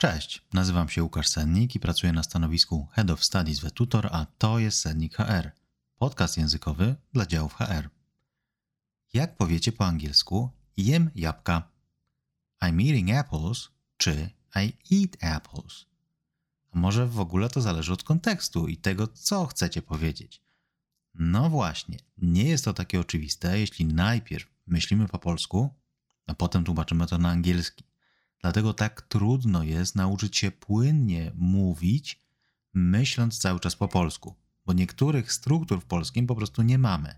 Cześć, nazywam się Łukasz Sennik i pracuję na stanowisku Head of Studies w Tutor, a to jest Sennik HR, podcast językowy dla działów HR. Jak powiecie po angielsku jem jabłka? I'm eating apples czy I eat apples? A może w ogóle to zależy od kontekstu i tego, co chcecie powiedzieć. No właśnie, nie jest to takie oczywiste, jeśli najpierw myślimy po polsku, a potem tłumaczymy to na angielski. Dlatego tak trudno jest nauczyć się płynnie mówić, myśląc cały czas po polsku, bo niektórych struktur w polskim po prostu nie mamy.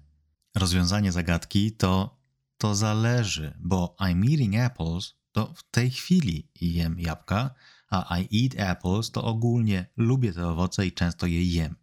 Rozwiązanie zagadki to to zależy, bo I'm eating apples to w tej chwili jem jabłka, a I eat apples to ogólnie lubię te owoce i często je jem.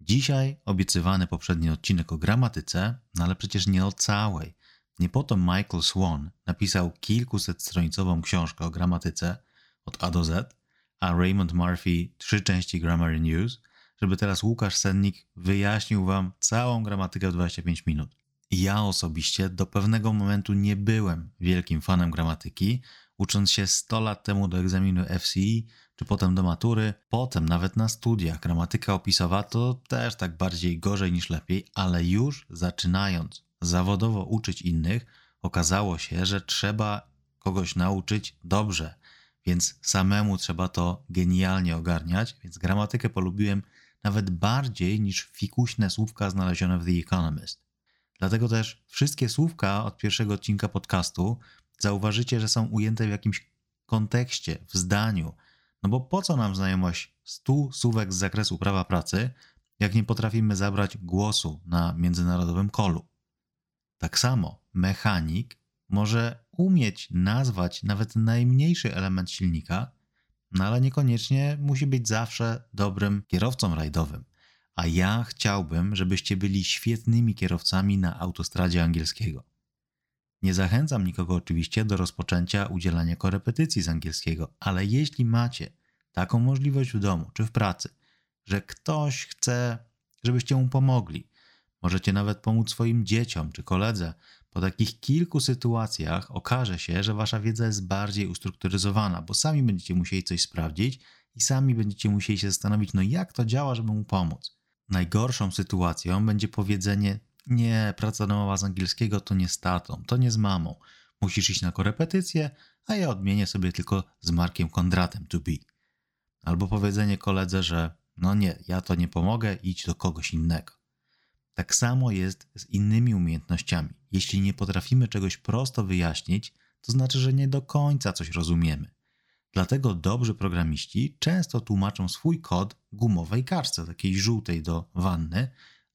Dzisiaj obiecywany poprzedni odcinek o gramatyce, no ale przecież nie o całej. Nie po to Michael Swan napisał kilkusetstronicową książkę o gramatyce od A do Z, a Raymond Murphy trzy części Grammar News, żeby teraz Łukasz Sennik wyjaśnił wam całą gramatykę w 25 minut. Ja osobiście do pewnego momentu nie byłem wielkim fanem gramatyki, ucząc się 100 lat temu do egzaminu FCE, czy potem do matury, potem nawet na studiach gramatyka opisowa to też tak bardziej gorzej niż lepiej, ale już zaczynając zawodowo uczyć innych, okazało się, że trzeba kogoś nauczyć dobrze, więc samemu trzeba to genialnie ogarniać, więc gramatykę polubiłem nawet bardziej niż fikuśne słówka znalezione w The Economist. Dlatego też wszystkie słówka od pierwszego odcinka podcastu zauważycie, że są ujęte w jakimś kontekście, w zdaniu. No bo po co nam znajomość 100 słówek z zakresu prawa pracy, jak nie potrafimy zabrać głosu na międzynarodowym kolu? Tak samo mechanik może umieć nazwać nawet najmniejszy element silnika, no ale niekoniecznie musi być zawsze dobrym kierowcą rajdowym. A ja chciałbym, żebyście byli świetnymi kierowcami na autostradzie angielskiego. Nie zachęcam nikogo oczywiście do rozpoczęcia udzielania korepetycji z angielskiego, ale jeśli macie taką możliwość w domu czy w pracy, że ktoś chce, żebyście mu pomogli, możecie nawet pomóc swoim dzieciom czy koledze, po takich kilku sytuacjach okaże się, że wasza wiedza jest bardziej ustrukturyzowana, bo sami będziecie musieli coś sprawdzić i sami będziecie musieli się zastanowić, no jak to działa, żeby mu pomóc. Najgorszą sytuacją będzie powiedzenie: Nie, praca domowa z angielskiego to nie z tatą, to nie z mamą. Musisz iść na korepetycję, a ja odmienię sobie tylko z Markiem Kondratem to be. Albo powiedzenie koledze, że no nie, ja to nie pomogę, idź do kogoś innego. Tak samo jest z innymi umiejętnościami. Jeśli nie potrafimy czegoś prosto wyjaśnić, to znaczy, że nie do końca coś rozumiemy. Dlatego dobrzy programiści często tłumaczą swój kod gumowej kartce, takiej żółtej do wanny,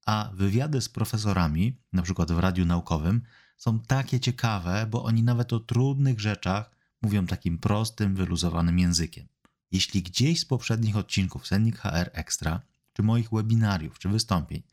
a wywiady z profesorami, na przykład w radiu naukowym, są takie ciekawe, bo oni nawet o trudnych rzeczach mówią takim prostym, wyluzowanym językiem. Jeśli gdzieś z poprzednich odcinków Sennik HR Extra, czy moich webinariów, czy wystąpień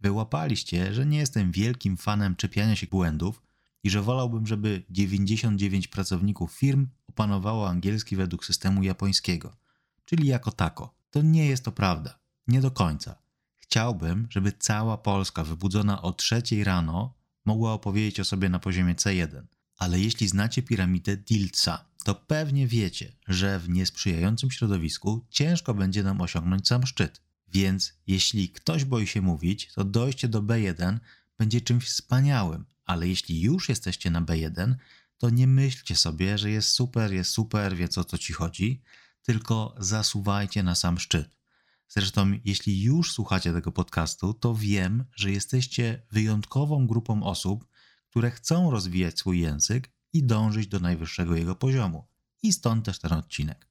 wyłapaliście, że nie jestem wielkim fanem czepiania się błędów i że wolałbym, żeby 99 pracowników firm opanowało angielski według systemu japońskiego, czyli jako tako. To nie jest to prawda. Nie do końca. Chciałbym, żeby cała Polska wybudzona o trzeciej rano mogła opowiedzieć o sobie na poziomie C1. Ale jeśli znacie piramidę Dilca, to pewnie wiecie, że w niesprzyjającym środowisku ciężko będzie nam osiągnąć sam szczyt. Więc jeśli ktoś boi się mówić, to dojście do B1 będzie czymś wspaniałym, ale jeśli już jesteście na B1, to nie myślcie sobie, że jest super, jest super, wie o co ci chodzi, tylko zasuwajcie na sam szczyt. Zresztą, jeśli już słuchacie tego podcastu, to wiem, że jesteście wyjątkową grupą osób, które chcą rozwijać swój język i dążyć do najwyższego jego poziomu. I stąd też ten odcinek.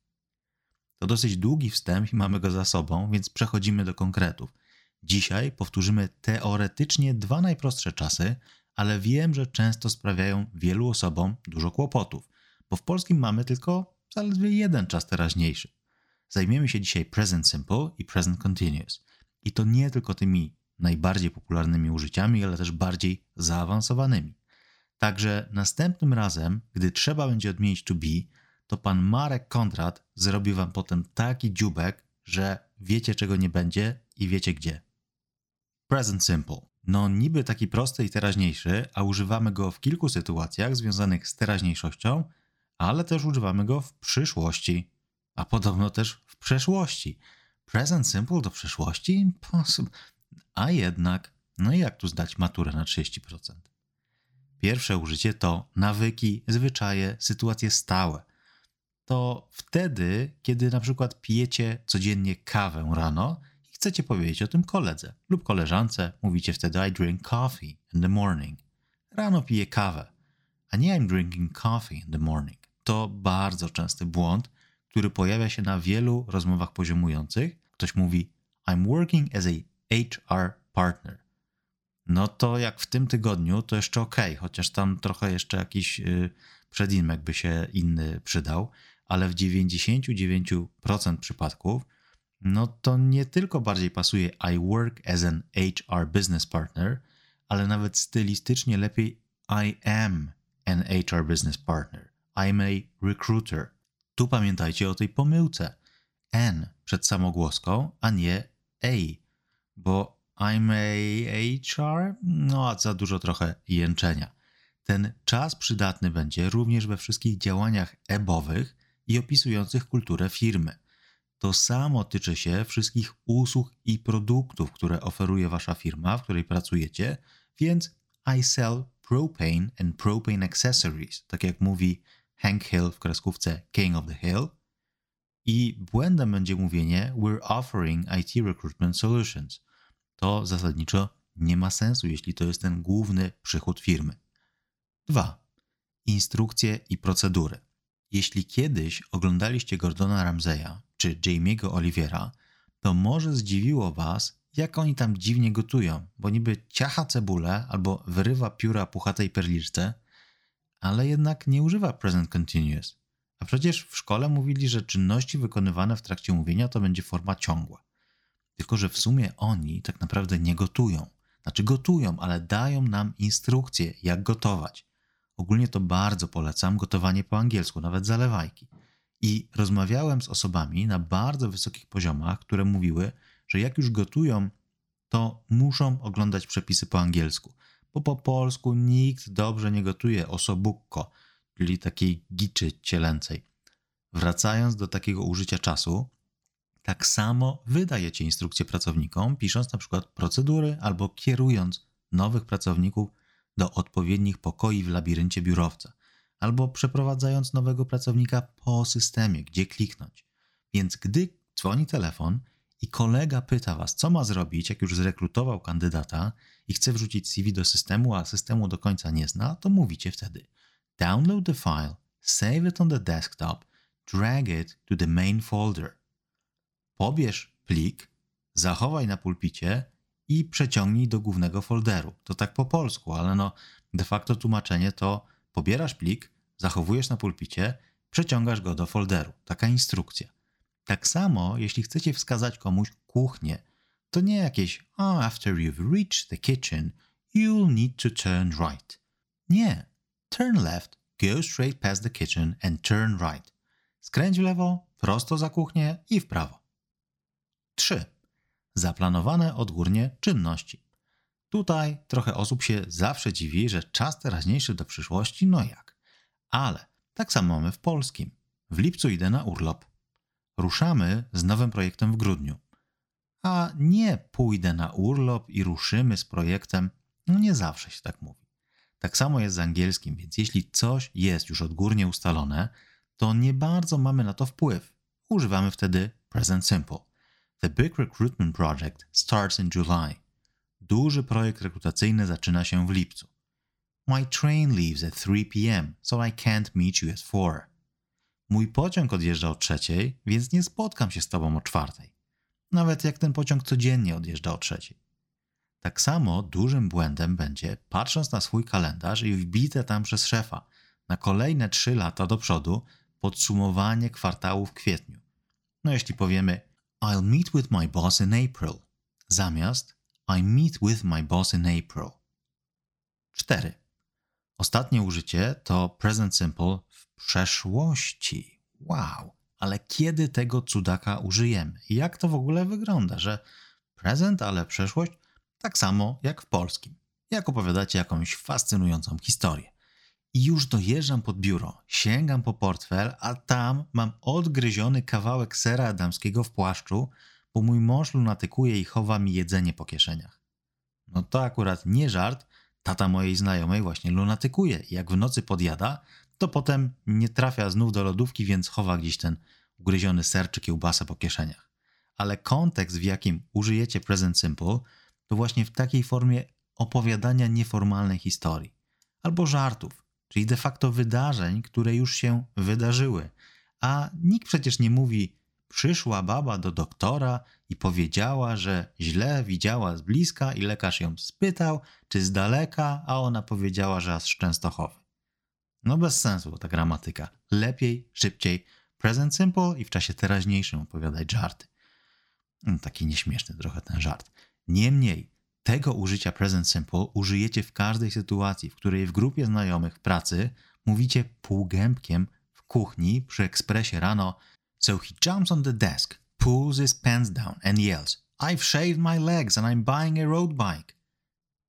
To dosyć długi wstęp i mamy go za sobą, więc przechodzimy do konkretów. Dzisiaj powtórzymy teoretycznie dwa najprostsze czasy, ale wiem, że często sprawiają wielu osobom dużo kłopotów, bo w polskim mamy tylko zaledwie jeden czas teraźniejszy. Zajmiemy się dzisiaj present simple i present continuous. I to nie tylko tymi najbardziej popularnymi użyciami, ale też bardziej zaawansowanymi. Także następnym razem, gdy trzeba będzie odmienić to be, to pan Marek Kondrat zrobi wam potem taki dziubek, że wiecie czego nie będzie i wiecie gdzie. Present Simple. No niby taki prosty i teraźniejszy, a używamy go w kilku sytuacjach związanych z teraźniejszością, ale też używamy go w przyszłości. a podobno też w przeszłości. Present simple do przeszłości? Impossible. A jednak, no i jak tu zdać maturę na 30%? Pierwsze użycie to nawyki, zwyczaje, sytuacje stałe. To wtedy, kiedy na przykład pijecie codziennie kawę rano i chcecie powiedzieć o tym koledze lub koleżance, mówicie wtedy I drink coffee in the morning. Rano piję kawę, a nie I'm drinking coffee in the morning. To bardzo częsty błąd, który pojawia się na wielu rozmowach poziomujących. Ktoś mówi I'm working as a HR partner no to jak w tym tygodniu, to jeszcze ok, chociaż tam trochę jeszcze jakiś yy, przedimek by się inny przydał, ale w 99% przypadków, no to nie tylko bardziej pasuje I work as an HR business partner, ale nawet stylistycznie lepiej I am an HR business partner. I'm a recruiter. Tu pamiętajcie o tej pomyłce. N przed samogłoską, a nie A, bo I'm a HR, no a za dużo trochę jęczenia. Ten czas przydatny będzie również we wszystkich działaniach ebowych i opisujących kulturę firmy. To samo tyczy się wszystkich usług i produktów, które oferuje wasza firma, w której pracujecie, więc I sell propane and propane accessories, tak jak mówi Hank Hill w kreskówce King of the Hill. I błędem będzie mówienie We're offering IT recruitment solutions – to zasadniczo nie ma sensu, jeśli to jest ten główny przychód firmy. 2. Instrukcje i procedury. Jeśli kiedyś oglądaliście Gordona Ramseya czy Jamie'ego Olivera, to może zdziwiło Was, jak oni tam dziwnie gotują, bo niby ciacha cebulę albo wyrywa pióra puchatej perliczce, ale jednak nie używa present continuous. A przecież w szkole mówili, że czynności wykonywane w trakcie mówienia to będzie forma ciągła. Tylko, że w sumie oni tak naprawdę nie gotują. Znaczy gotują, ale dają nam instrukcje, jak gotować. Ogólnie to bardzo polecam gotowanie po angielsku, nawet zalewajki. I rozmawiałem z osobami na bardzo wysokich poziomach, które mówiły, że jak już gotują, to muszą oglądać przepisy po angielsku, bo po polsku nikt dobrze nie gotuje osobukko, czyli takiej giczy cielęcej. Wracając do takiego użycia czasu, tak samo wydajecie instrukcje pracownikom, pisząc na przykład procedury albo kierując nowych pracowników do odpowiednich pokoi w labiryncie biurowca, albo przeprowadzając nowego pracownika po systemie, gdzie kliknąć. Więc gdy dzwoni telefon i kolega pyta was, co ma zrobić, jak już zrekrutował kandydata i chce wrzucić CV do systemu, a systemu do końca nie zna, to mówicie wtedy: Download the file, save it on the desktop, drag it to the main folder pobierz plik, zachowaj na pulpicie i przeciągnij do głównego folderu. To tak po polsku, ale no de facto tłumaczenie to pobierasz plik, zachowujesz na pulpicie, przeciągasz go do folderu. Taka instrukcja. Tak samo, jeśli chcecie wskazać komuś kuchnię, to nie jakieś oh, after you've reached the kitchen, you'll need to turn right. Nie. Turn left, go straight past the kitchen and turn right. Skręć w lewo, prosto za kuchnię i w prawo. 3. Zaplanowane odgórnie czynności. Tutaj trochę osób się zawsze dziwi, że czas teraźniejszy do przyszłości, no jak. Ale tak samo mamy w polskim. W lipcu idę na urlop. Ruszamy z nowym projektem w grudniu. A nie pójdę na urlop i ruszymy z projektem, no nie zawsze się tak mówi. Tak samo jest z angielskim, więc jeśli coś jest już odgórnie ustalone, to nie bardzo mamy na to wpływ. Używamy wtedy present simple. The Big Recruitment Project starts in July. Duży projekt rekrutacyjny zaczyna się w lipcu. My train leaves at 3 p.m., so I can't meet you at 4. Mój pociąg odjeżdża o trzeciej, więc nie spotkam się z tobą o czwartej. Nawet jak ten pociąg codziennie odjeżdża o trzeciej. Tak samo dużym błędem będzie, patrząc na swój kalendarz i wbite tam przez szefa na kolejne trzy lata do przodu podsumowanie kwartału w kwietniu. No jeśli powiemy I'll meet with my boss in April, zamiast I meet with my boss in April. 4. Ostatnie użycie to present simple w przeszłości. Wow, ale kiedy tego cudaka użyjemy? Jak to w ogóle wygląda, że present, ale przeszłość tak samo jak w polskim. Jak opowiadacie jakąś fascynującą historię. I już dojeżdżam pod biuro, sięgam po portfel, a tam mam odgryziony kawałek sera adamskiego w płaszczu, bo mój mąż lunatykuje i chowa mi jedzenie po kieszeniach. No to akurat nie żart, tata mojej znajomej właśnie lunatykuje jak w nocy podjada, to potem nie trafia znów do lodówki, więc chowa gdzieś ten ugryziony ser czy kiełbasę po kieszeniach. Ale kontekst, w jakim użyjecie present simple, to właśnie w takiej formie opowiadania nieformalnej historii albo żartów, czyli de facto wydarzeń, które już się wydarzyły. A nikt przecież nie mówi, przyszła baba do doktora i powiedziała, że źle widziała z bliska i lekarz ją spytał, czy z daleka, a ona powiedziała, że aż z Częstochowy. No bez sensu ta gramatyka. Lepiej, szybciej, present simple i w czasie teraźniejszym opowiadać żarty. No, taki nieśmieszny trochę ten żart. Niemniej, tego użycia present simple użyjecie w każdej sytuacji, w której w grupie znajomych w pracy mówicie półgębkiem w kuchni przy ekspresie rano So he jumps on the desk, pulls his pants down and yells I've shaved my legs and I'm buying a road bike.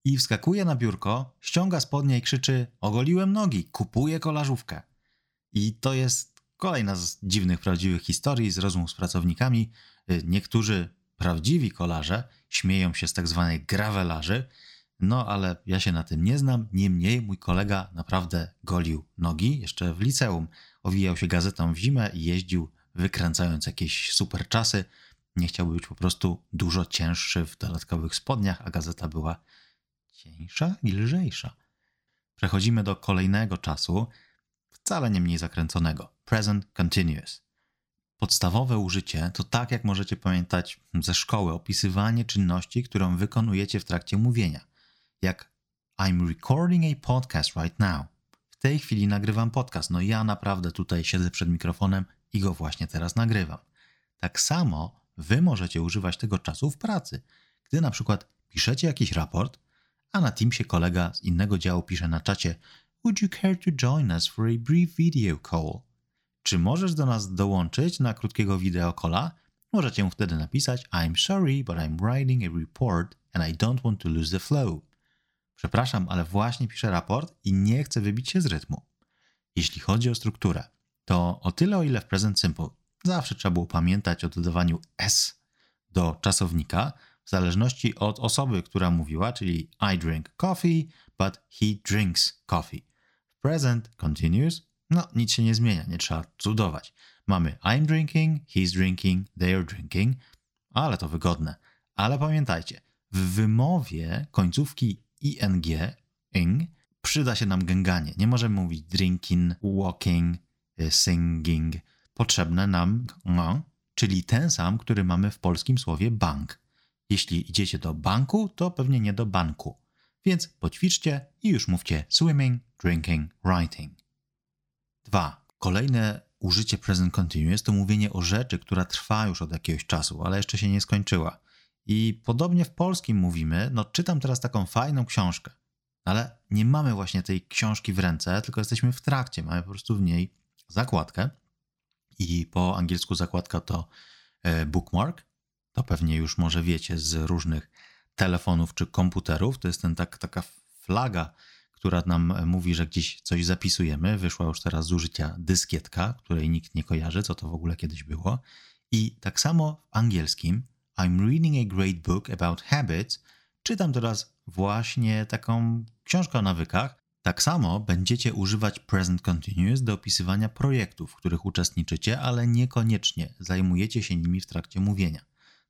I wskakuje na biurko, ściąga spodnie i krzyczy ogoliłem nogi, kupuję kolażówkę. I to jest kolejna z dziwnych, prawdziwych historii z rozmów z pracownikami. Niektórzy prawdziwi kolarze śmieją się z tak zwanych gravelarzy, no ale ja się na tym nie znam. Niemniej mój kolega naprawdę golił nogi. Jeszcze w liceum owijał się gazetą w zimę i jeździł wykręcając jakieś super czasy. Nie chciałby być po prostu dużo cięższy w dodatkowych spodniach, a gazeta była cieńsza i lżejsza. Przechodzimy do kolejnego czasu, wcale nie mniej zakręconego. Present continuous. Podstawowe użycie to tak, jak możecie pamiętać ze szkoły, opisywanie czynności, którą wykonujecie w trakcie mówienia. Jak I'm recording a podcast right now. W tej chwili nagrywam podcast. No ja naprawdę tutaj siedzę przed mikrofonem i go właśnie teraz nagrywam. Tak samo wy możecie używać tego czasu w pracy. Gdy na przykład piszecie jakiś raport, a na Teamsie kolega z innego działu pisze na czacie Would you care to join us for a brief video call? Czy możesz do nas dołączyć na krótkiego wideokola? Możecie mu wtedy napisać I'm sorry, but I'm writing a report and I don't want to lose the flow. Przepraszam, ale właśnie piszę raport i nie chcę wybić się z rytmu. Jeśli chodzi o strukturę, to o tyle o ile w present simple zawsze trzeba było pamiętać o dodawaniu s do czasownika, w zależności od osoby, która mówiła, czyli I drink coffee, but he drinks coffee. Present continuous no, nic się nie zmienia, nie trzeba cudować. Mamy I'm drinking, he's drinking, they're drinking, ale to wygodne. Ale pamiętajcie, w wymowie końcówki ing, ing, przyda się nam gęganie. Nie możemy mówić drinking, walking, y, singing. Potrzebne nam ng, czyli ten sam, który mamy w polskim słowie bank. Jeśli idziecie do banku, to pewnie nie do banku. Więc poćwiczcie i już mówcie swimming, drinking, writing. 2. Kolejne użycie present continuous to mówienie o rzeczy, która trwa już od jakiegoś czasu, ale jeszcze się nie skończyła. I podobnie w polskim mówimy, no czytam teraz taką fajną książkę, ale nie mamy właśnie tej książki w ręce, tylko jesteśmy w trakcie, mamy po prostu w niej zakładkę i po angielsku zakładka to e, bookmark, to pewnie już może wiecie z różnych telefonów czy komputerów, to jest ten tak, taka flaga która nam mówi, że gdzieś coś zapisujemy. Wyszła już teraz z użycia dyskietka, której nikt nie kojarzy, co to w ogóle kiedyś było. I tak samo w angielskim I'm reading a great book about habits. Czytam teraz właśnie taką książkę o nawykach. Tak samo będziecie używać present continuous do opisywania projektów, w których uczestniczycie, ale niekoniecznie zajmujecie się nimi w trakcie mówienia.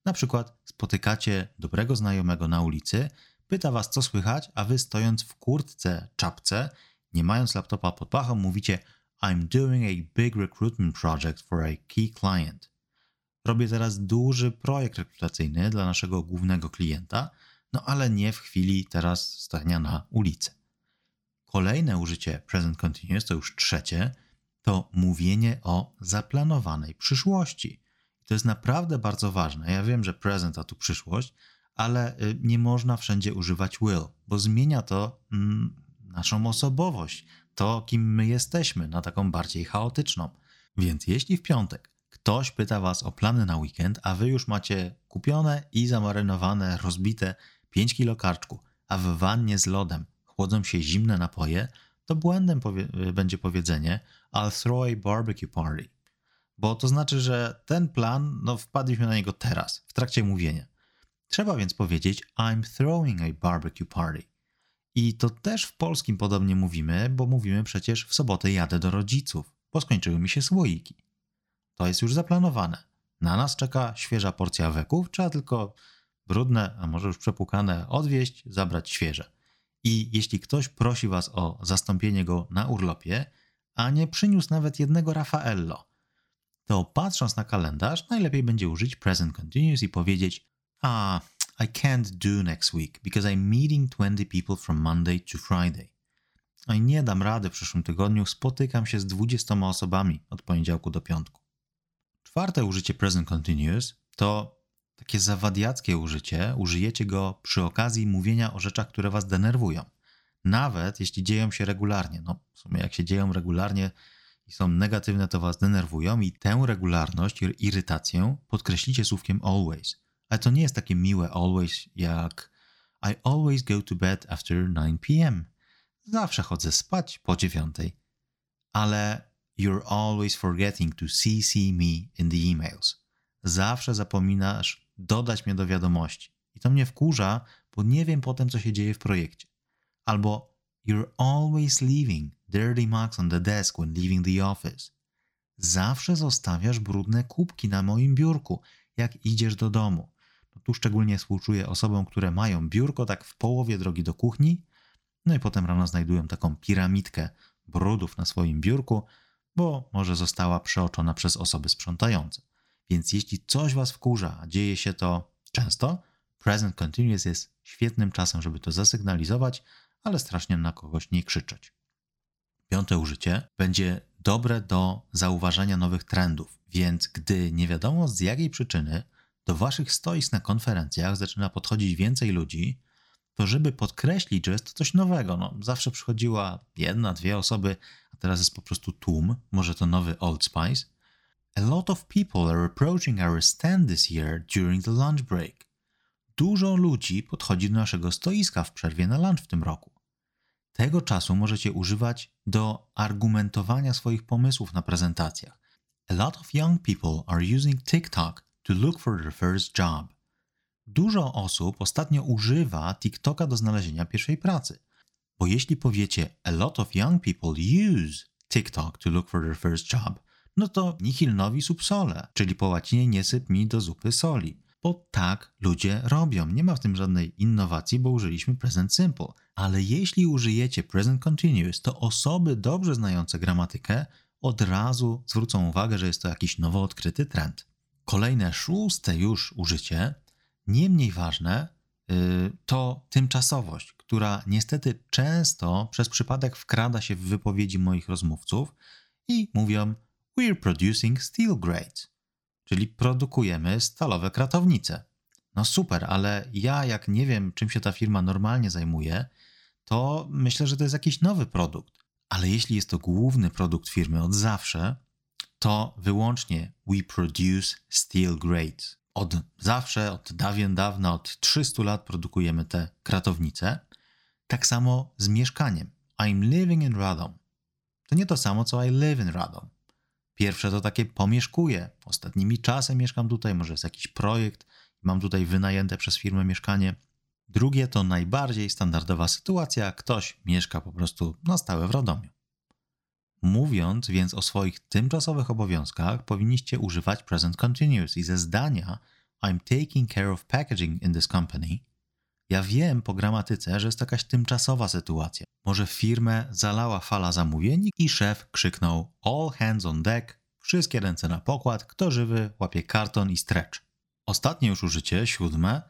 Na przykład spotykacie dobrego znajomego na ulicy pyta was, co słychać, a wy stojąc w kurtce, czapce, nie mając laptopa pod pachą, mówicie I'm doing a big recruitment project for a key client. Robię teraz duży projekt rekrutacyjny dla naszego głównego klienta, no ale nie w chwili teraz stania na ulicy. Kolejne użycie present continuous, to już trzecie, to mówienie o zaplanowanej przyszłości. to jest naprawdę bardzo ważne. Ja wiem, że present, a tu przyszłość, ale y, nie można wszędzie używać will, bo zmienia to mm, naszą osobowość, to kim my jesteśmy, na taką bardziej chaotyczną. Więc jeśli w piątek ktoś pyta was o plany na weekend, a wy już macie kupione i zamarynowane, rozbite 5 kilo karczku, a w wannie z lodem chłodzą się zimne napoje, to błędem powie będzie powiedzenie I'll throw a barbecue party. Bo to znaczy, że ten plan, no wpadliśmy na niego teraz, w trakcie mówienia. Trzeba więc powiedzieć I'm throwing a barbecue party. I to też w polskim podobnie mówimy, bo mówimy przecież w sobotę jadę do rodziców, bo skończyły mi się słoiki. To jest już zaplanowane. Na nas czeka świeża porcja weków, trzeba tylko brudne, a może już przepukane odwieźć, zabrać świeże. I jeśli ktoś prosi was o zastąpienie go na urlopie, a nie przyniósł nawet jednego Raffaello, to patrząc na kalendarz, najlepiej będzie użyć present continuous i powiedzieć: Ah, I can't do next week because I'm meeting 20 people from Monday to Friday. I nie dam rady w przyszłym tygodniu, spotykam się z 20 osobami od poniedziałku do piątku. Czwarte użycie present continuous to takie zawadiackie użycie. Użyjecie go przy okazji mówienia o rzeczach, które was denerwują. Nawet jeśli dzieją się regularnie. No, w sumie jak się dzieją regularnie i są negatywne, to was denerwują i tę regularność, irytację podkreślicie słówkiem always. Ale to nie jest takie miłe always jak I always go to bed after 9 p.m. Zawsze chodzę spać po dziewiątej. Ale You're always forgetting to CC me in the emails. Zawsze zapominasz dodać mnie do wiadomości. I to mnie wkurza, bo nie wiem potem, co się dzieje w projekcie. Albo You're always leaving dirty marks on the desk when leaving the office. Zawsze zostawiasz brudne kubki na moim biurku, jak idziesz do domu. Tu szczególnie współczuję osobom, które mają biurko tak w połowie drogi do kuchni, no i potem rano znajdują taką piramidkę brudów na swoim biurku, bo może została przeoczona przez osoby sprzątające. Więc jeśli coś Was wkurza, a dzieje się to często, present continuous jest świetnym czasem, żeby to zasygnalizować, ale strasznie na kogoś nie krzyczeć. Piąte użycie będzie dobre do zauważania nowych trendów, więc gdy nie wiadomo z jakiej przyczyny do Waszych stoisk na konferencjach zaczyna podchodzić więcej ludzi, to żeby podkreślić, że jest to coś nowego, no, zawsze przychodziła jedna, dwie osoby, a teraz jest po prostu tłum, może to nowy Old Spice. A lot of people are approaching our stand this year during the lunch break. Dużo ludzi podchodzi do naszego stoiska w przerwie na lunch w tym roku. Tego czasu możecie używać do argumentowania swoich pomysłów na prezentacjach. A lot of young people are using TikTok to look for their first job. Dużo osób ostatnio używa TikToka do znalezienia pierwszej pracy. Bo jeśli powiecie a lot of young people use TikTok to look for their first job, no to nihil novi sub sole, czyli po łacinie nie syp mi do zupy soli. Bo tak ludzie robią. Nie ma w tym żadnej innowacji, bo użyliśmy present simple. Ale jeśli użyjecie present continuous, to osoby dobrze znające gramatykę od razu zwrócą uwagę, że jest to jakiś nowo odkryty trend. Kolejne szóste już użycie nie mniej ważne y, to tymczasowość, która niestety często przez przypadek wkrada się w wypowiedzi moich rozmówców i mówią We're producing steel grades, czyli produkujemy stalowe kratownice. No super, ale ja jak nie wiem, czym się ta firma normalnie zajmuje, to myślę, że to jest jakiś nowy produkt. Ale jeśli jest to główny produkt firmy od zawsze, to wyłącznie we produce steel grades od zawsze, od dawien dawna, od 300 lat produkujemy te kratownice. Tak samo z mieszkaniem. I'm living in Radom. To nie to samo, co I live in Radom. Pierwsze to takie pomieszkuję. Ostatnimi czasem mieszkam tutaj, może jest jakiś projekt, mam tutaj wynajęte przez firmę mieszkanie. Drugie to najbardziej standardowa sytuacja, ktoś mieszka po prostu na stałe w Radomiu. Mówiąc więc o swoich tymczasowych obowiązkach, powinniście używać present continuous i ze zdania I'm taking care of packaging in this company. Ja wiem po gramatyce, że jest jakaś tymczasowa sytuacja. Może firmę zalała fala zamówień i szef krzyknął all hands on deck, wszystkie ręce na pokład, kto żywy łapie karton i stretch. Ostatnie już użycie, siódme,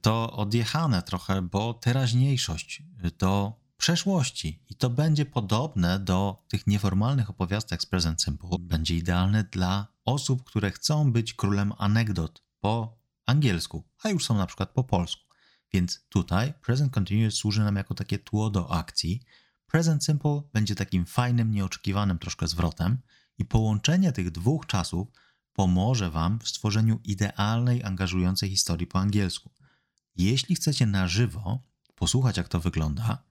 to odjechane trochę, bo teraźniejszość to przeszłości. I to będzie podobne do tych nieformalnych opowiastek z Present Simple. Będzie idealne dla osób, które chcą być królem anegdot po angielsku, a już są na przykład po polsku. Więc tutaj Present Continuous służy nam jako takie tło do akcji. Present Simple będzie takim fajnym, nieoczekiwanym troszkę zwrotem i połączenie tych dwóch czasów pomoże Wam w stworzeniu idealnej, angażującej historii po angielsku. Jeśli chcecie na żywo posłuchać, jak to wygląda,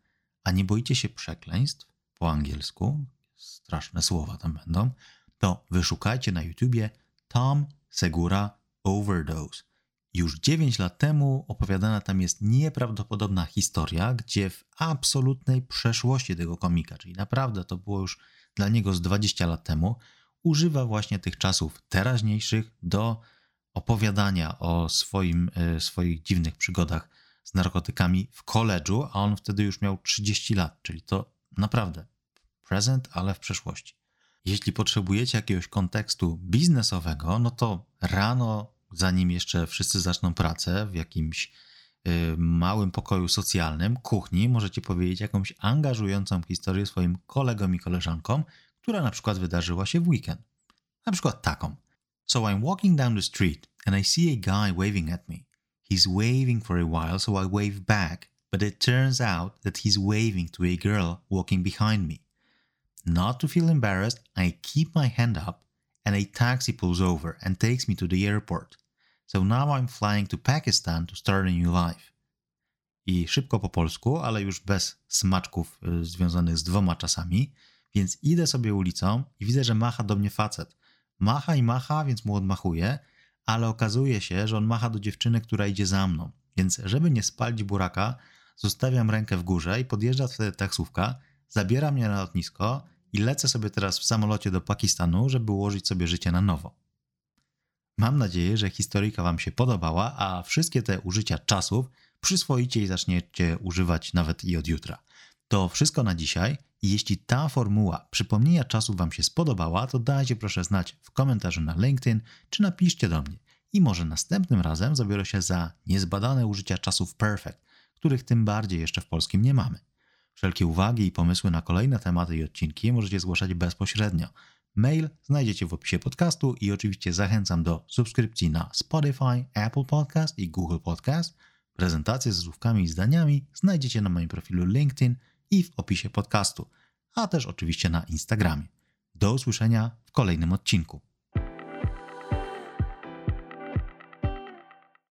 a nie boicie się przekleństw, po angielsku, straszne słowa tam będą, to wyszukajcie na YouTubie Tom Segura Overdose. Już 9 lat temu opowiadana tam jest nieprawdopodobna historia, gdzie w absolutnej przeszłości tego komika, czyli naprawdę to było już dla niego z 20 lat temu, używa właśnie tych czasów teraźniejszych do opowiadania o swoim, e, swoich dziwnych przygodach z narkotykami w koledżu, a on wtedy już miał 30 lat, czyli to naprawdę present, ale w przeszłości. Jeśli potrzebujecie jakiegoś kontekstu biznesowego, no to rano, zanim jeszcze wszyscy zaczną pracę w jakimś y, małym pokoju socjalnym, kuchni, możecie powiedzieć jakąś angażującą historię swoim kolegom i koleżankom, która na przykład wydarzyła się w weekend. Na przykład taką. So I'm walking down the street and I see a guy waving at me. He's waving for a while, so I wave back, but it turns out that he's waving to a girl walking behind me. Not to feel embarrassed, I keep my hand up and a taxi pulls over and takes me to the airport. So now I'm flying to Pakistan to start a new life. I szybko po polsku, ale już bez smaczków y, związanych z dwoma czasami, więc idę sobie ulicą i widzę, że macha do mnie facet. Macha i macha, więc mu odmachuję, ale okazuje się, że on macha do dziewczyny, która idzie za mną. Więc żeby nie spalić buraka, zostawiam rękę w górze i podjeżdża wtedy taksówka, zabiera mnie na lotnisko i lecę sobie teraz w samolocie do Pakistanu, żeby ułożyć sobie życie na nowo. Mam nadzieję, że historyjka Wam się podobała, a wszystkie te użycia czasów przyswoicie i zaczniecie używać nawet i od jutra. To wszystko na dzisiaj. Jeśli ta formuła przypomnienia czasów Wam się spodobała, to dajcie proszę znać w komentarzu na LinkedIn, czy napiszcie do mnie. I może następnym razem zabiorę się za niezbadane użycia czasów perfect, których tym bardziej jeszcze w polskim nie mamy. Wszelkie uwagi i pomysły na kolejne tematy i odcinki możecie zgłaszać bezpośrednio. Mail znajdziecie w opisie podcastu i oczywiście zachęcam do subskrypcji na Spotify, Apple Podcast i Google Podcast. Prezentacje z słówkami i zdaniami znajdziecie na moim profilu LinkedIn i w opisie podcastu, a też oczywiście na Instagramie. Do usłyszenia w kolejnym odcinku.